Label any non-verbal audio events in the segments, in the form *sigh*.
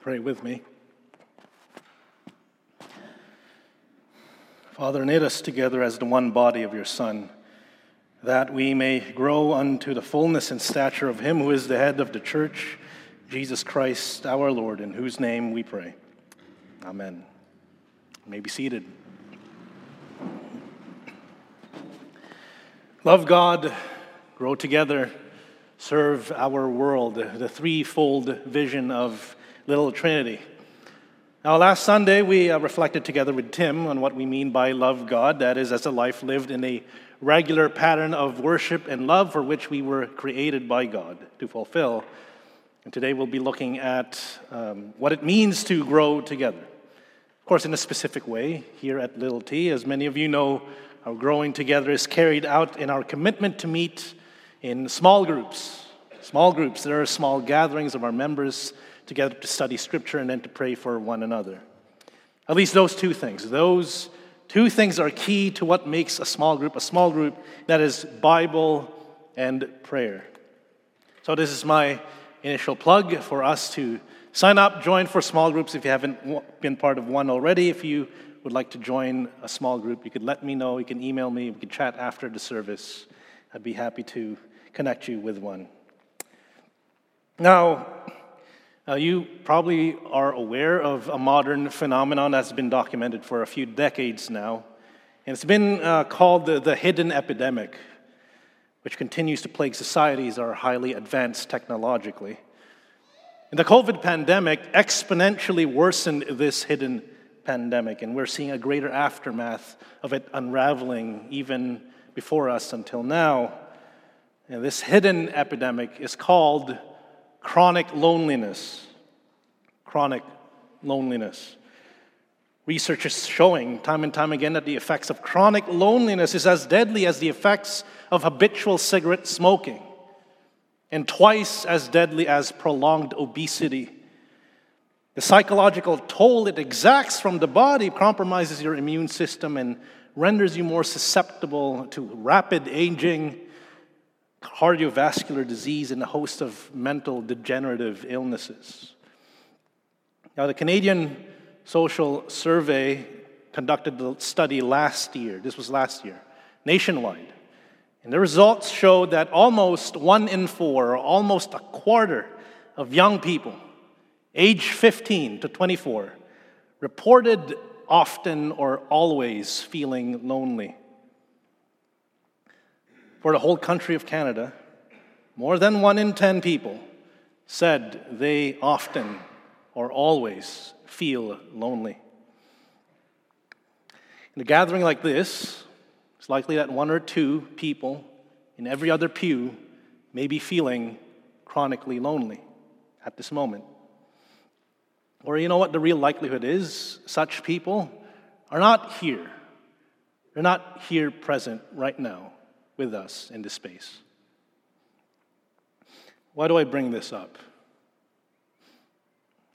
pray with me? Father, knit us together as the one body of your Son, that we may grow unto the fullness and stature of him who is the head of the church, Jesus Christ our Lord, in whose name we pray. Amen. You may be seated. Love God, grow together, serve our world, the threefold vision of Little Trinity. Now, last Sunday, we uh, reflected together with Tim on what we mean by love God. That is, as a life lived in a regular pattern of worship and love for which we were created by God to fulfill. And today we'll be looking at um, what it means to grow together. Of course, in a specific way, here at Little T, as many of you know, our growing together is carried out in our commitment to meet in small groups. Small groups, there are small gatherings of our members together to study Scripture and then to pray for one another. At least those two things. Those two things are key to what makes a small group a small group that is, Bible and prayer. So, this is my initial plug for us to sign up, join for small groups if you haven't been part of one already. If you would like to join a small group, you could let me know. You can email me. We can chat after the service. I'd be happy to connect you with one. Now, uh, you probably are aware of a modern phenomenon that's been documented for a few decades now, and it's been uh, called the, the hidden epidemic, which continues to plague societies that are highly advanced technologically. And the COVID pandemic exponentially worsened this hidden pandemic, and we're seeing a greater aftermath of it unraveling even before us until now. And this hidden epidemic is called chronic loneliness. Chronic loneliness. Research is showing time and time again that the effects of chronic loneliness is as deadly as the effects of habitual cigarette smoking, and twice as deadly as prolonged obesity. The psychological toll it exacts from the body compromises your immune system and renders you more susceptible to rapid aging cardiovascular disease, and a host of mental degenerative illnesses. Now, the Canadian Social Survey conducted the study last year. This was last year, nationwide. And the results showed that almost one in four, or almost a quarter of young people, age 15 to 24, reported often or always feeling lonely for the whole country of Canada, more than one in 10 people said they often or always feel lonely. In a gathering like this, it's likely that one or two people in every other pew may be feeling chronically lonely at this moment. Or you know what the real likelihood is? Such people are not here. They're not here present right now with us in this space. Why do I bring this up?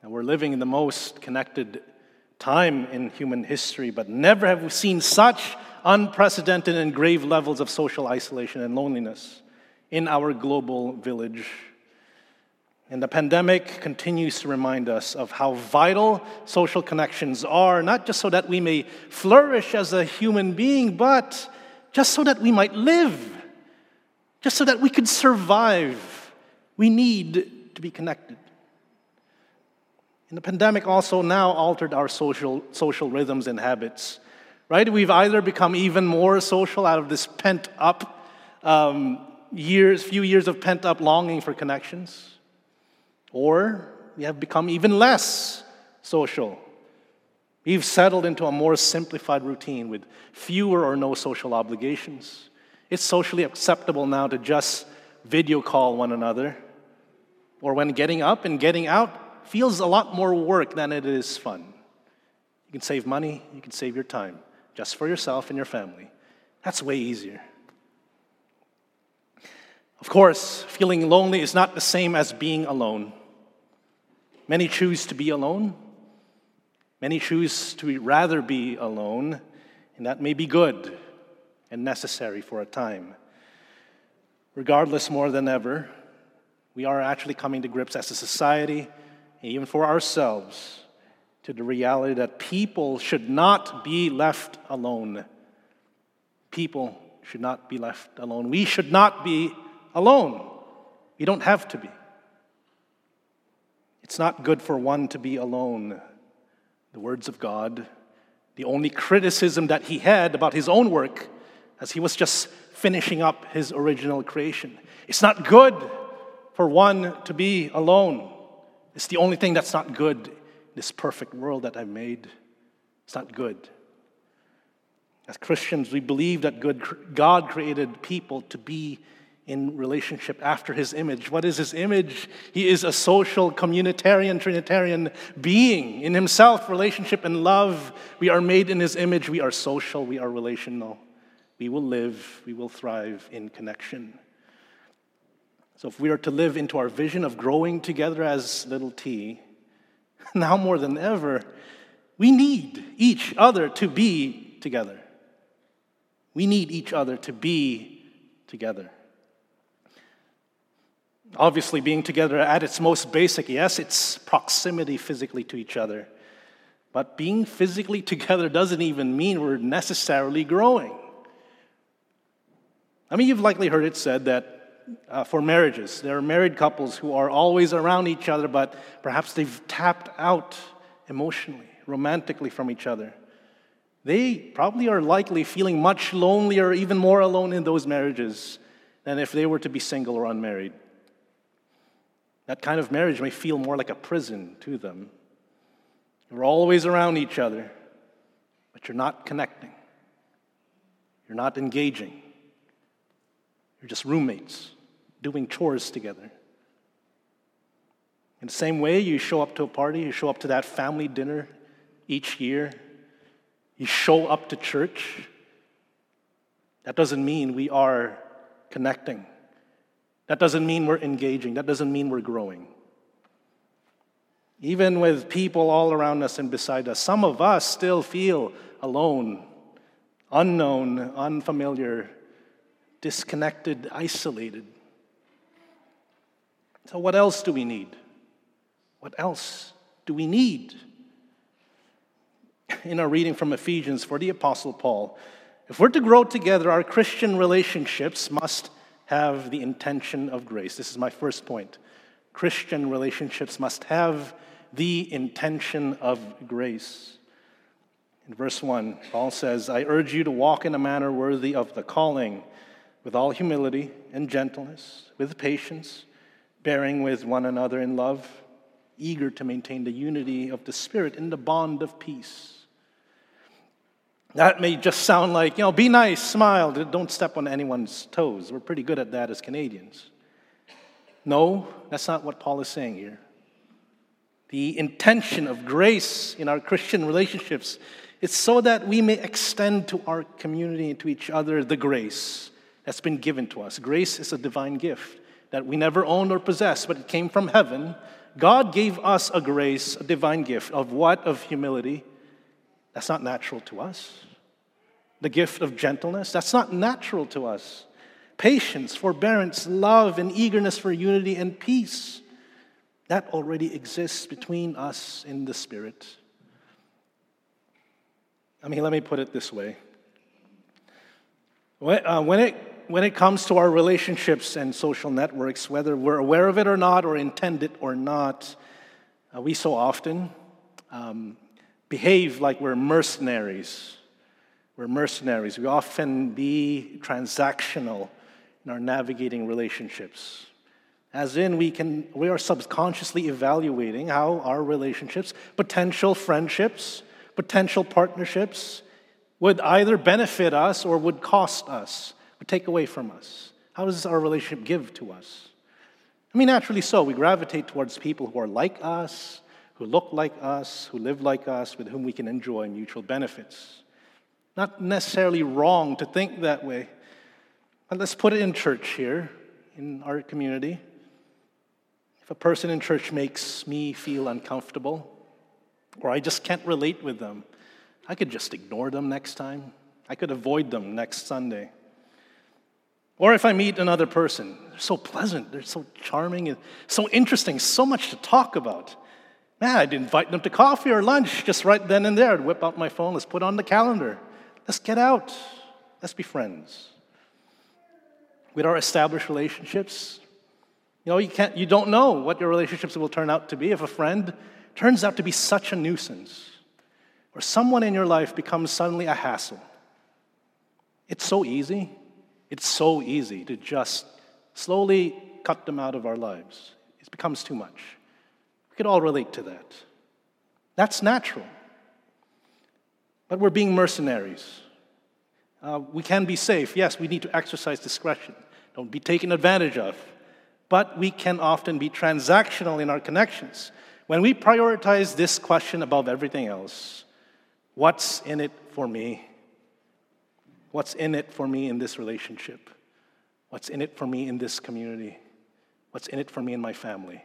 Now, we're living in the most connected time in human history, but never have we seen such unprecedented and grave levels of social isolation and loneliness in our global village. And the pandemic continues to remind us of how vital social connections are, not just so that we may flourish as a human being, but just so that we might live, just so that we could survive. We need to be connected. And the pandemic also now altered our social, social rhythms and habits, right? We've either become even more social out of this pent up um, years, few years of pent up longing for connections, or we have become even less social We've settled into a more simplified routine with fewer or no social obligations. It's socially acceptable now to just video call one another, or when getting up and getting out feels a lot more work than it is fun. You can save money, you can save your time, just for yourself and your family. That's way easier. Of course, feeling lonely is not the same as being alone. Many choose to be alone, Many choose to rather be alone, and that may be good and necessary for a time. Regardless, more than ever, we are actually coming to grips as a society even for ourselves, to the reality that people should not be left alone. People should not be left alone. We should not be alone. We don't have to be. It's not good for one to be alone. The words of God, the only criticism that he had about his own work as he was just finishing up his original creation. It's not good for one to be alone. It's the only thing that's not good in this perfect world that I've made. It's not good. As Christians, we believe that God created people to be in relationship after his image. What is his image? He is a social, communitarian, trinitarian being. In himself, relationship and love. We are made in his image. We are social. We are relational. We will live. We will thrive in connection. So, if we are to live into our vision of growing together as little t, *laughs* now more than ever, we need each other to be together. We need each other to be together. Obviously, being together at its most basic, yes, it's proximity physically to each other. But being physically *laughs* together doesn't even mean we're necessarily growing. I mean, you've likely heard it said that uh, for marriages. There are married couples who are always around each other, but perhaps they've tapped out emotionally, romantically from each other. They probably are likely feeling much lonelier, even more alone in those marriages than if they were to be single or unmarried. That kind of marriage may feel more like a prison to them. You're always around each other, but you're not connecting. You're not engaging. You're just roommates doing chores together. In the same way, you show up to a party, you show up to that family dinner each year, you show up to church. That doesn't mean we are connecting. That doesn't mean we're engaging. That doesn't mean we're growing. Even with people all around us and beside us, some of us still feel alone, unknown, unfamiliar, disconnected, isolated. So, what else do we need? What else do we need? In our reading from Ephesians for the Apostle Paul, if we're to grow together, our Christian relationships must have the intention of grace. This is my first point. Christian relationships must have the intention of grace. In verse 1, Paul says, I urge you to walk in a manner worthy of the calling, with all humility and gentleness, with patience bearing with one another in love, eager to maintain the unity of the Spirit in the bond of peace. That may just sound like, you know, be nice, smile, don't step on anyone's toes. We're pretty good at that as Canadians. No, that's not what Paul is saying here. The intention of grace in our Christian relationships is so that we may extend to our community and to each other the grace that's been given to us. Grace is a divine gift that we never owned or possessed, but it came from heaven. God gave us a grace, a divine gift of what? Of humility. That's not natural to us. The gift of gentleness, that's not natural to us. Patience, forbearance, love, and eagerness for unity and peace, that already exists between us in the Spirit. I mean, let me put it this way. When, uh, when it when it comes to our relationships and social networks, whether we're aware of it or not, or intend it or not, uh, we so often um, behave like we're mercenaries. We're mercenaries. We often be transactional in our navigating relationships. As in, we, can, we are subconsciously evaluating how our relationships, potential friendships, potential partnerships, would either benefit us or would cost us would take away from us? How does our relationship give to us? I mean, naturally so. We gravitate towards people who are like us, who look like us, who live like us, with whom we can enjoy mutual benefits. Not necessarily wrong to think that way. But let's put it in church here, in our community. If a person in church makes me feel uncomfortable, or I just can't relate with them, I could just ignore them next time. I could avoid them next Sunday. Or if I meet another person, they're so pleasant, they're so charming, and so interesting, so much to talk about. Man, I'd invite them to coffee or lunch just right then and there. I'd whip out my phone, let's put on the calendar. Let's get out. Let's be friends. With our established relationships, you know, you, can't, you don't know what your relationships will turn out to be. If a friend turns out to be such a nuisance, or someone in your life becomes suddenly a hassle, it's so easy. It's so easy to just slowly cut them out of our lives. It becomes too much. We could all relate to that. That's natural. But we're being mercenaries. Uh, we can be safe. Yes, we need to exercise discretion. Don't be taken advantage of. But we can often be transactional in our connections. When we prioritize this question above everything else, what's in it for me? What's in it for me in this relationship? What's in it for me in this community? What's in it for me in my family?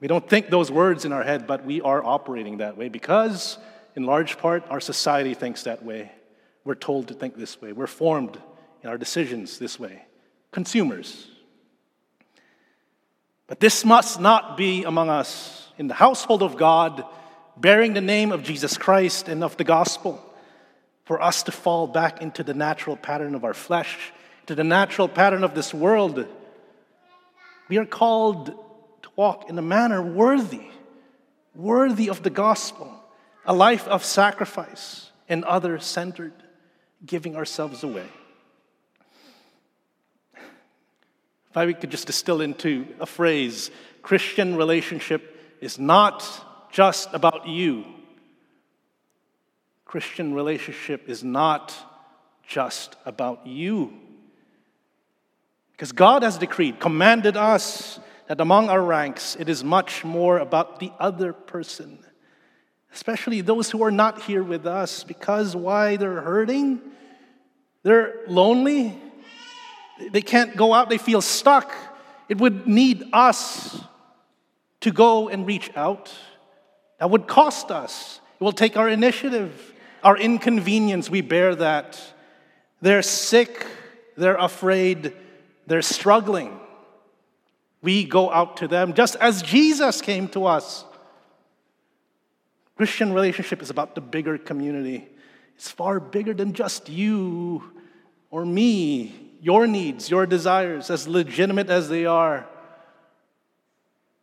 We don't think those words in our head, but we are operating that way because, in large part, our society thinks that way. We're told to think this way. We're formed in our decisions this way. Consumers. But this must not be among us in the household of God, bearing the name of Jesus Christ and of the gospel, for us to fall back into the natural pattern of our flesh, to the natural pattern of this world. We are called to walk in a manner worthy, worthy of the gospel, a life of sacrifice and other centered, giving ourselves away. If I could just distill into a phrase Christian relationship is not just about you. Christian relationship is not just about you. Because God has decreed, commanded us that among our ranks, it is much more about the other person, especially those who are not here with us, because why they're hurting, they're lonely, they can't go out, they feel stuck. It would need us to go and reach out. That would cost us. It will take our initiative, our inconvenience. We bear that. They're sick, they're afraid, they're struggling. We go out to them just as Jesus came to us. Christian relationship is about the bigger community. It's far bigger than just you or me, your needs, your desires, as legitimate as they are.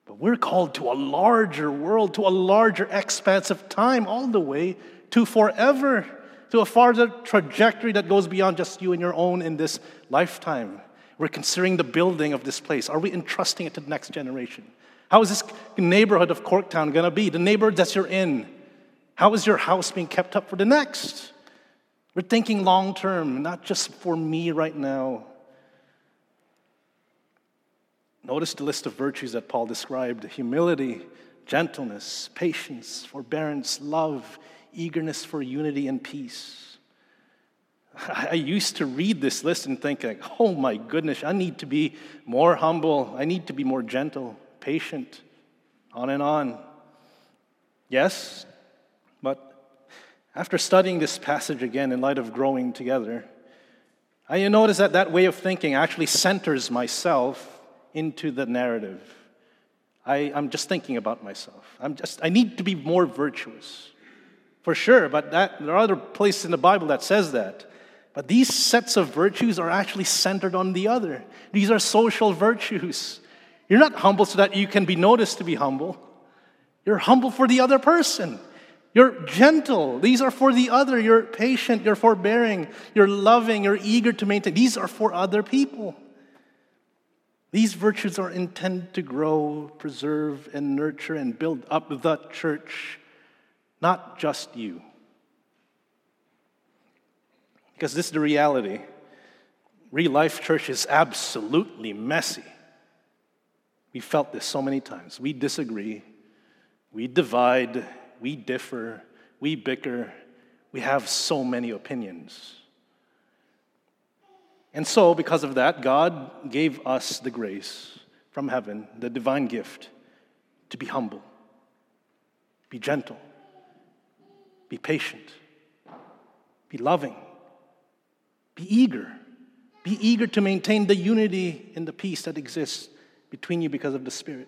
But we're called to a larger world, to a larger expanse of time, all the way to forever, to a farther trajectory that goes beyond just you and your own in this lifetime. We're considering the building of this place. Are we entrusting it to the next generation? How is this neighborhood of Corktown going to be? The neighborhood that you're in. How is your house being kept up for the next? We're thinking long term, not just for me right now. Notice the list of virtues that Paul described humility, gentleness, patience, forbearance, love, eagerness for unity and peace. I used to read this list and think, like, oh my goodness, I need to be more humble. I need to be more gentle, patient, on and on. Yes, but after studying this passage again in light of growing together, I notice that that way of thinking actually centers myself into the narrative. I, I'm just thinking about myself. I'm just, I need to be more virtuous, for sure, but that, there are other places in the Bible that says that. But these sets of virtues are actually centered on the other. These are social virtues. You're not humble so that you can be noticed to be humble. You're humble for the other person. You're gentle. These are for the other. You're patient. You're forbearing. You're loving. You're eager to maintain. These are for other people. These virtues are intended to grow, preserve, and nurture and build up the church, not just you. Because this is the reality. Real life church is absolutely messy. We felt this so many times. We disagree, we divide, we differ, we bicker, we have so many opinions. And so, because of that, God gave us the grace from heaven, the divine gift, to be humble, be gentle, be patient, be loving, be eager. Be eager to maintain the unity and the peace that exists between you because of the Spirit.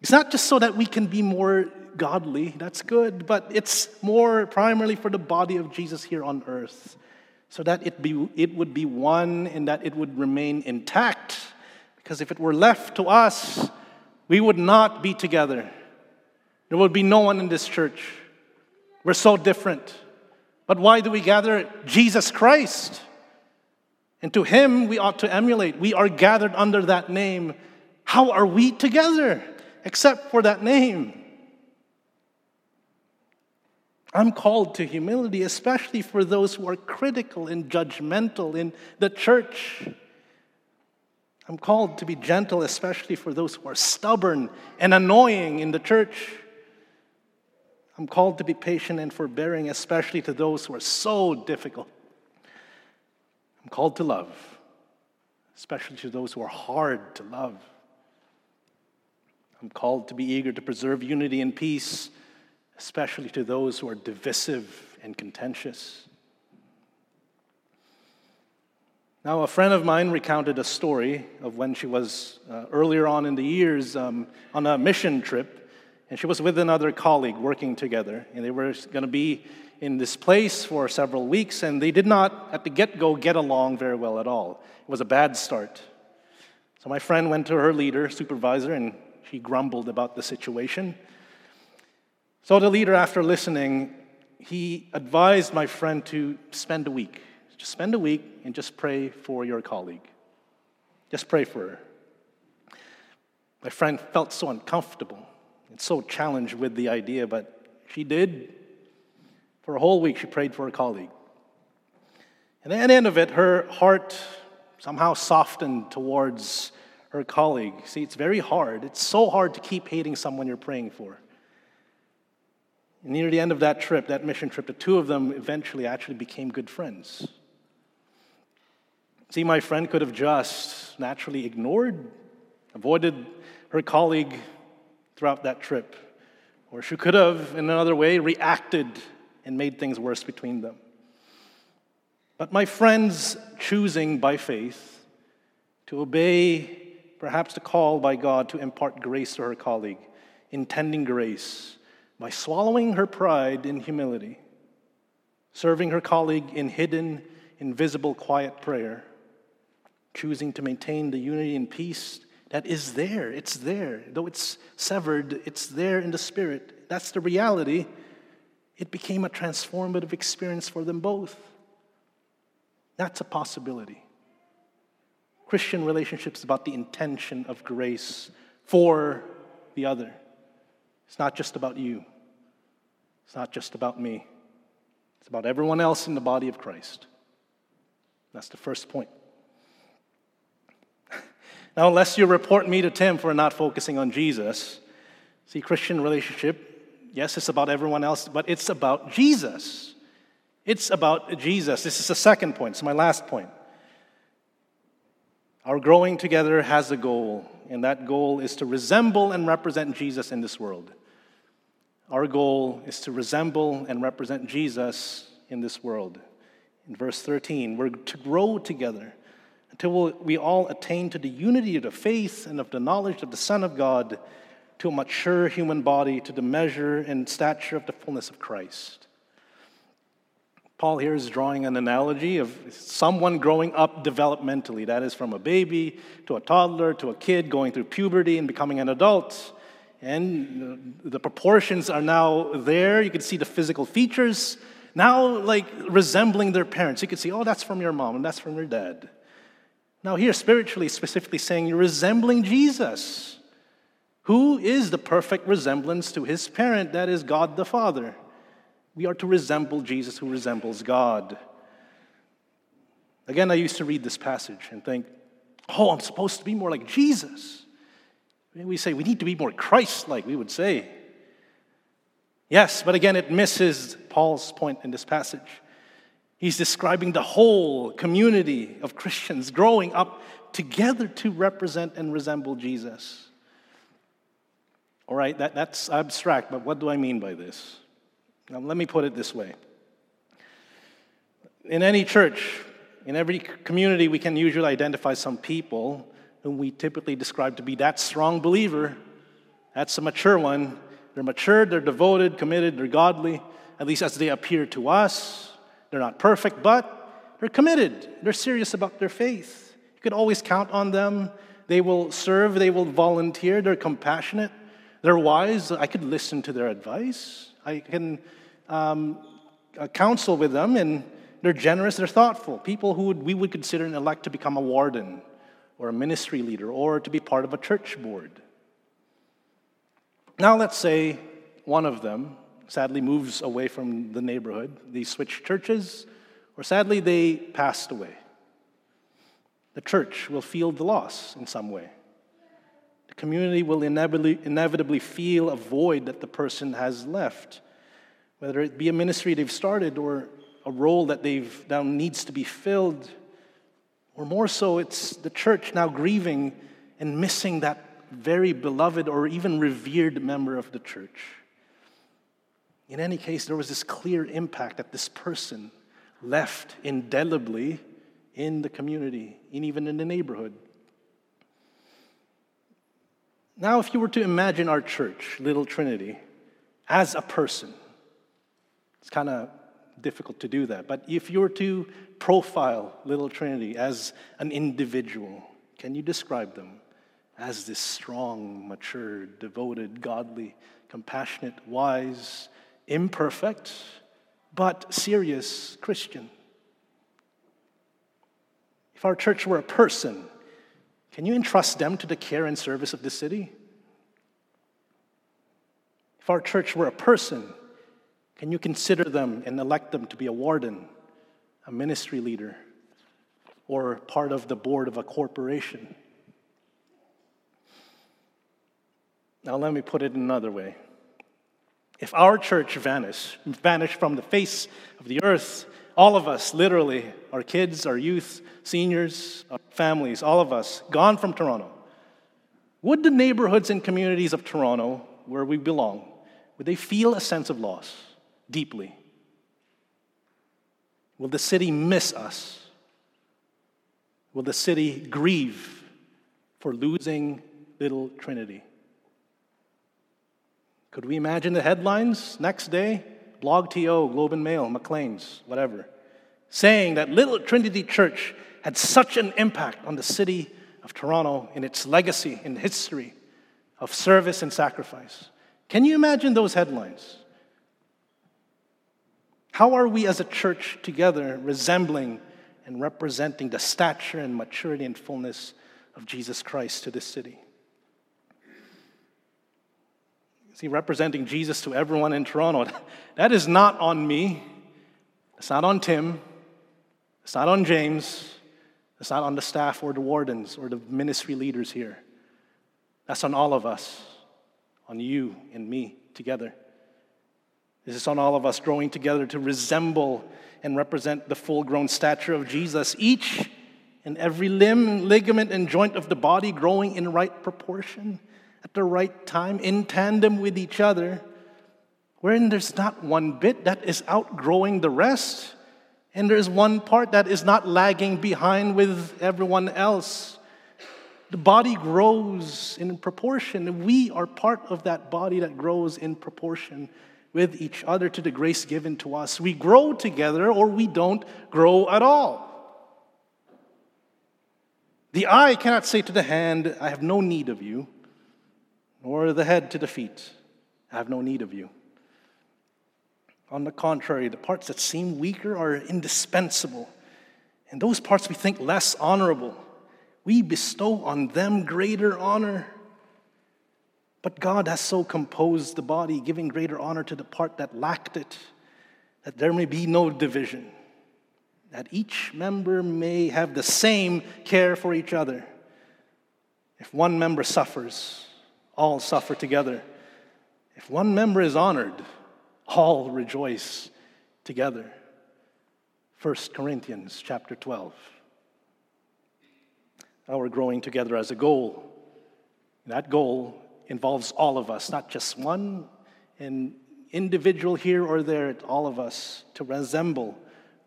It's not just so that we can be more godly, that's good, but it's more primarily for the body of Jesus here on earth, so that it, be, it would be one and that it would remain intact. Because if it were left to us, we would not be together. There would be no one in this church. We're so different. But why do we gather? Jesus Christ. And to him we ought to emulate. We are gathered under that name. How are we together except for that name? I'm called to humility, especially for those who are critical and judgmental in the church. I'm called to be gentle, especially for those who are stubborn and annoying in the church. I'm called to be patient and forbearing, especially to those who are so difficult. I'm called to love, especially to those who are hard to love. I'm called to be eager to preserve unity and peace, especially to those who are divisive and contentious. Now, a friend of mine recounted a story of when she was uh, earlier on in the years um, on a mission trip and she was with another colleague working together. And they were going to be in this place for several weeks, and they did not, at the get go, get along very well at all. It was a bad start. So my friend went to her leader, supervisor, and she grumbled about the situation. So the leader, after listening, he advised my friend to spend a week. Just spend a week and just pray for your colleague. Just pray for her. My friend felt so uncomfortable and so challenged with the idea, but she did. For a whole week, she prayed for a colleague. And at the end of it, her heart somehow softened towards her colleague. See, it's very hard. It's so hard to keep hating someone you're praying for. Near the end of that trip, that mission trip, the two of them eventually actually became good friends. See, my friend could have just naturally ignored, avoided her colleague throughout that trip. Or she could have, in another way, reacted and made things worse between them. But my friend's choosing by faith to obey perhaps the call by God to impart grace to her colleague, intending grace by swallowing her pride in humility, serving her colleague in hidden, invisible, quiet prayer, choosing to maintain the unity and peace that is there. It's there. Though it's severed, it's there in the spirit. That's the reality. It became a transformative experience for them both. That's a possibility. Christian relationships about the intention of grace for the other. It's not just about you. It's not just about me. It's about everyone else in the body of Christ. That's the first point. *laughs* Now, unless you report me to Tim for not focusing on Jesus, see, Christian relationship, yes, it's about everyone else, but it's about Jesus. It's about Jesus. This is the second point. It's my last point. Our growing together has a goal, and that goal is to resemble and represent Jesus in this world. Our goal is to resemble and represent Jesus in this world. In verse 13, we're to grow together until we all attain to the unity of the faith and of the knowledge of the Son of God, to a mature human body, to the measure and stature of the fullness of Christ. Paul here is drawing an analogy of someone growing up developmentally, that is, from a baby to a toddler to a kid going through puberty and becoming an adult. And the proportions are now there. You can see the physical features now, like resembling their parents. You can see, oh, that's from your mom and that's from your dad. Now, here, spiritually, specifically saying you're resembling Jesus, who is the perfect resemblance to his parent, that is God the Father. We are to resemble Jesus, who resembles God. Again, I used to read this passage and think, oh, I'm supposed to be more like Jesus. We say we need to be more Christ like, we would say. Yes, but again, it misses Paul's point in this passage. He's describing the whole community of Christians growing up together to represent and resemble Jesus. All right, that, that's abstract, but what do I mean by this? Now, let me put it this way. In any church, in every community, we can usually identify some people whom we typically describe to be that strong believer That's a mature one. They're mature, they're devoted, committed, they're godly, at least as they appear to us. They're not perfect, but they're committed. They're serious about their faith. You could always count on them. They will serve, they will volunteer, they're compassionate, they're wise. I could listen to their advice. I can um, counsel with them, and they're generous, they're thoughtful. People who we would consider and elect to become a warden or a ministry leader or to be part of a church board. Now, let's say one of them sadly moves away from the neighborhood. They switch churches, or sadly, they passed away. The church will feel the loss in some way. The community will inevitably, inevitably feel a void that the person has left, whether it be a ministry they've started or a role that they've now needs to be filled, or more so, it's the church now grieving and missing that very beloved or even revered member of the church. In any case, there was this clear impact that this person left indelibly in the community and even in the neighborhood. Now, if you were to imagine our church, Little Trinity, as a person, it's kind of difficult to do that. But if you were to profile Little Trinity as an individual, can you describe them as this strong, mature, devoted, godly, compassionate, wise, imperfect, but serious Christian? If our church were a person, can you entrust them to the care and service of the city? If our church were a person, can you consider them and elect them to be a warden, a ministry leader, or part of the board of a corporation? Now, let me put it another way. If our church vanished, vanished from the face of the earth, all of us, literally, our kids, our youth, seniors, our families, all of us, gone from Toronto, would the neighborhoods and communities of Toronto, where we belong, would they feel a sense of loss? Deeply? Will the city miss us? Will the city grieve for losing little Trinity? Could we imagine the headlines next day? Blog TO, Globe and Mail, Maclean's, whatever, saying that Little Trinity Church had such an impact on the city of Toronto in its legacy in history of service and sacrifice. Can you imagine those headlines? How are we as a church together resembling and representing the stature and maturity and fullness of Jesus Christ to this city? See, representing Jesus to everyone in Toronto, *laughs* that is not on me. It's not on Tim. It's not on James. It's not on the staff or the wardens or the ministry leaders here. That's on all of us, on you and me together. This is on all of us growing together to resemble and represent the full grown stature of Jesus, each and every limb, ligament, and joint of the body growing in right proportion at the right time, in tandem with each other, wherein there's not one bit that is outgrowing the rest, and there's one part that is not lagging behind with everyone else. The body grows in proportion. And we are part of that body that grows in proportion with each other to the grace given to us. We grow together or we don't grow at all. The eye cannot say to the hand, I have no need of you, nor the head to the feet, I have no need of you. On the contrary, the parts that seem weaker are indispensable, and those parts we think less honorable, we bestow on them greater honor. But God has so composed the body, giving greater honor to the part that lacked it, that there may be no division, that each member may have the same care for each other. If one member suffers, all suffer together. If one member is honored, all rejoice together. 1 Corinthians chapter 12. Our growing together as a goal. That goal involves all of us, not just one an individual here or there, all of us to resemble,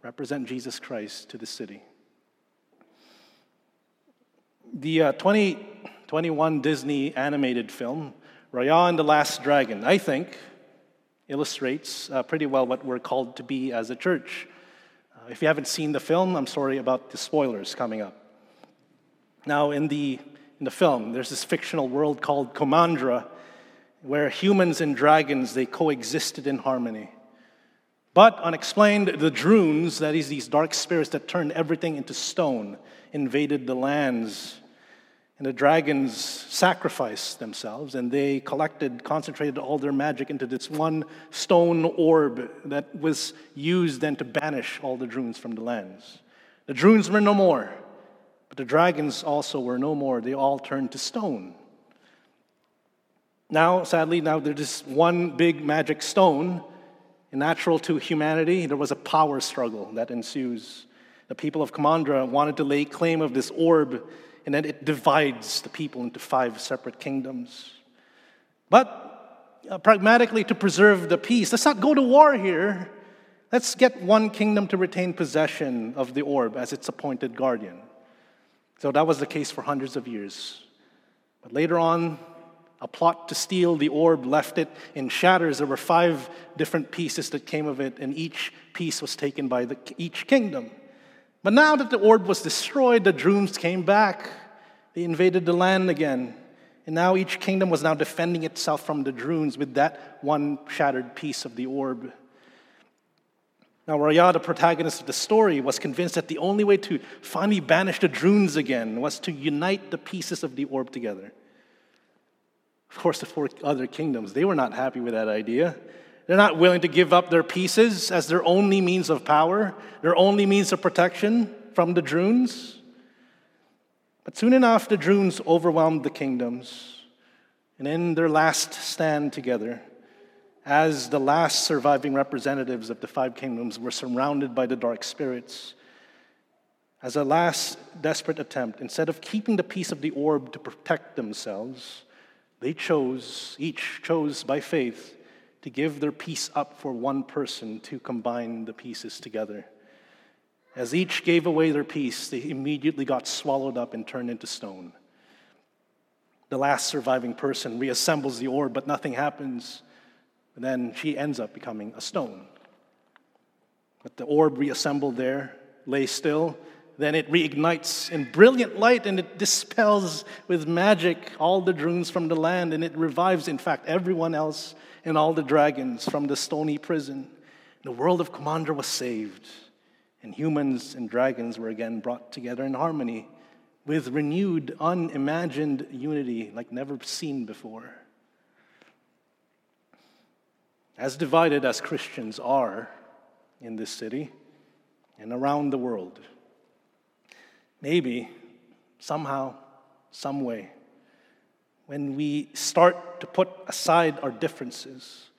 represent Jesus Christ to the city. The uh, 2021 Disney animated film Raya and the Last Dragon, I think, illustrates uh, pretty well what we're called to be as a church. Uh, if you haven't seen the film, I'm sorry about the spoilers coming up. Now, in the, in the film, there's this fictional world called Kumandra, where humans and dragons they coexisted in harmony. But unexplained, the Druuns, that is, these dark spirits that turned everything into stone, invaded the lands. And the dragons sacrificed themselves, and they collected, concentrated all their magic into this one stone orb that was used then to banish all the Druuns from the lands. The Druuns were no more, but the dragons also were no more. They all turned to stone. Now, sadly, now there's just one big magic stone natural to humanity, there was a power struggle that ensues. The people of Kumandra wanted to lay claim of this orb, and then it divides the people into five separate kingdoms. But uh, pragmatically, to preserve the peace, let's not go to war here. Let's get one kingdom to retain possession of the orb as its appointed guardian. So that was the case for hundreds of years. But later on, a plot to steal the orb left it in shatters. There were five different pieces that came of it, and each piece was taken by the, each kingdom. But now that the orb was destroyed, the Druuns came back. They invaded the land again. And now each kingdom was now defending itself from the Druuns with that one shattered piece of the orb. Now, Raya, the protagonist of the story, was convinced that the only way to finally banish the Druuns again was to unite the pieces of the orb together. Of course, the four other kingdoms, they were not happy with that idea. They're not willing to give up their pieces as their only means of power, their only means of protection from the Druuns. But soon enough, the Druuns overwhelmed the kingdoms. And in their last stand together, as the last surviving representatives of the five kingdoms were surrounded by the dark spirits, as a last desperate attempt, instead of keeping the piece of the orb to protect themselves, they chose, each chose by faith, to give their piece up for one person to combine the pieces together. As each gave away their piece, they immediately got swallowed up and turned into stone. The last surviving person reassembles the orb, but nothing happens. And then she ends up becoming a stone. But the orb reassembled there lay still then it reignites in brilliant light and it dispels with magic all the Druuns from the land and it revives, in fact, everyone else and all the dragons from the stony prison. The world of Kumandra was saved, and humans and dragons were again brought together in harmony with renewed, unimagined unity like never seen before. As divided as Christians are in this city and around the world, maybe, somehow, some way, when we start to put aside our differences,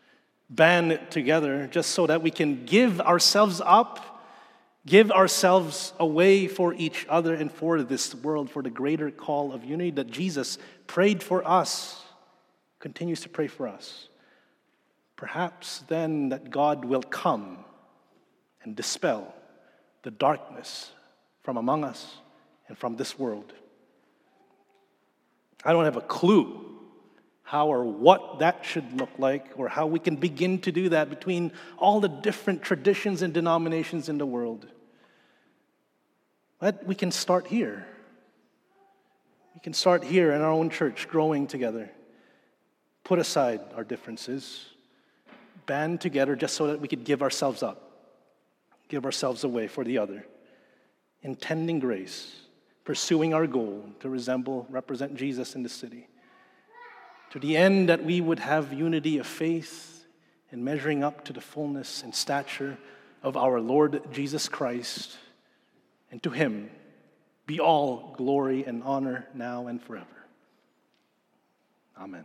band together just so that we can give ourselves up, give ourselves away for each other and for this world, for the greater call of unity that Jesus prayed for us, continues to pray for us. Perhaps then that God will come and dispel the darkness from among us and from this world. I don't have a clue how or what that should look like or how we can begin to do that between all the different traditions and denominations in the world. But we can start here. We can start here in our own church, growing together. Put aside our differences, band together just so that we could give ourselves up, give ourselves away for the other, intending grace pursuing our goal to resemble, represent Jesus in the city. To the end that we would have unity of faith and measuring up to the fullness and stature of our Lord Jesus Christ, and to him be all glory and honor now and forever. Amen.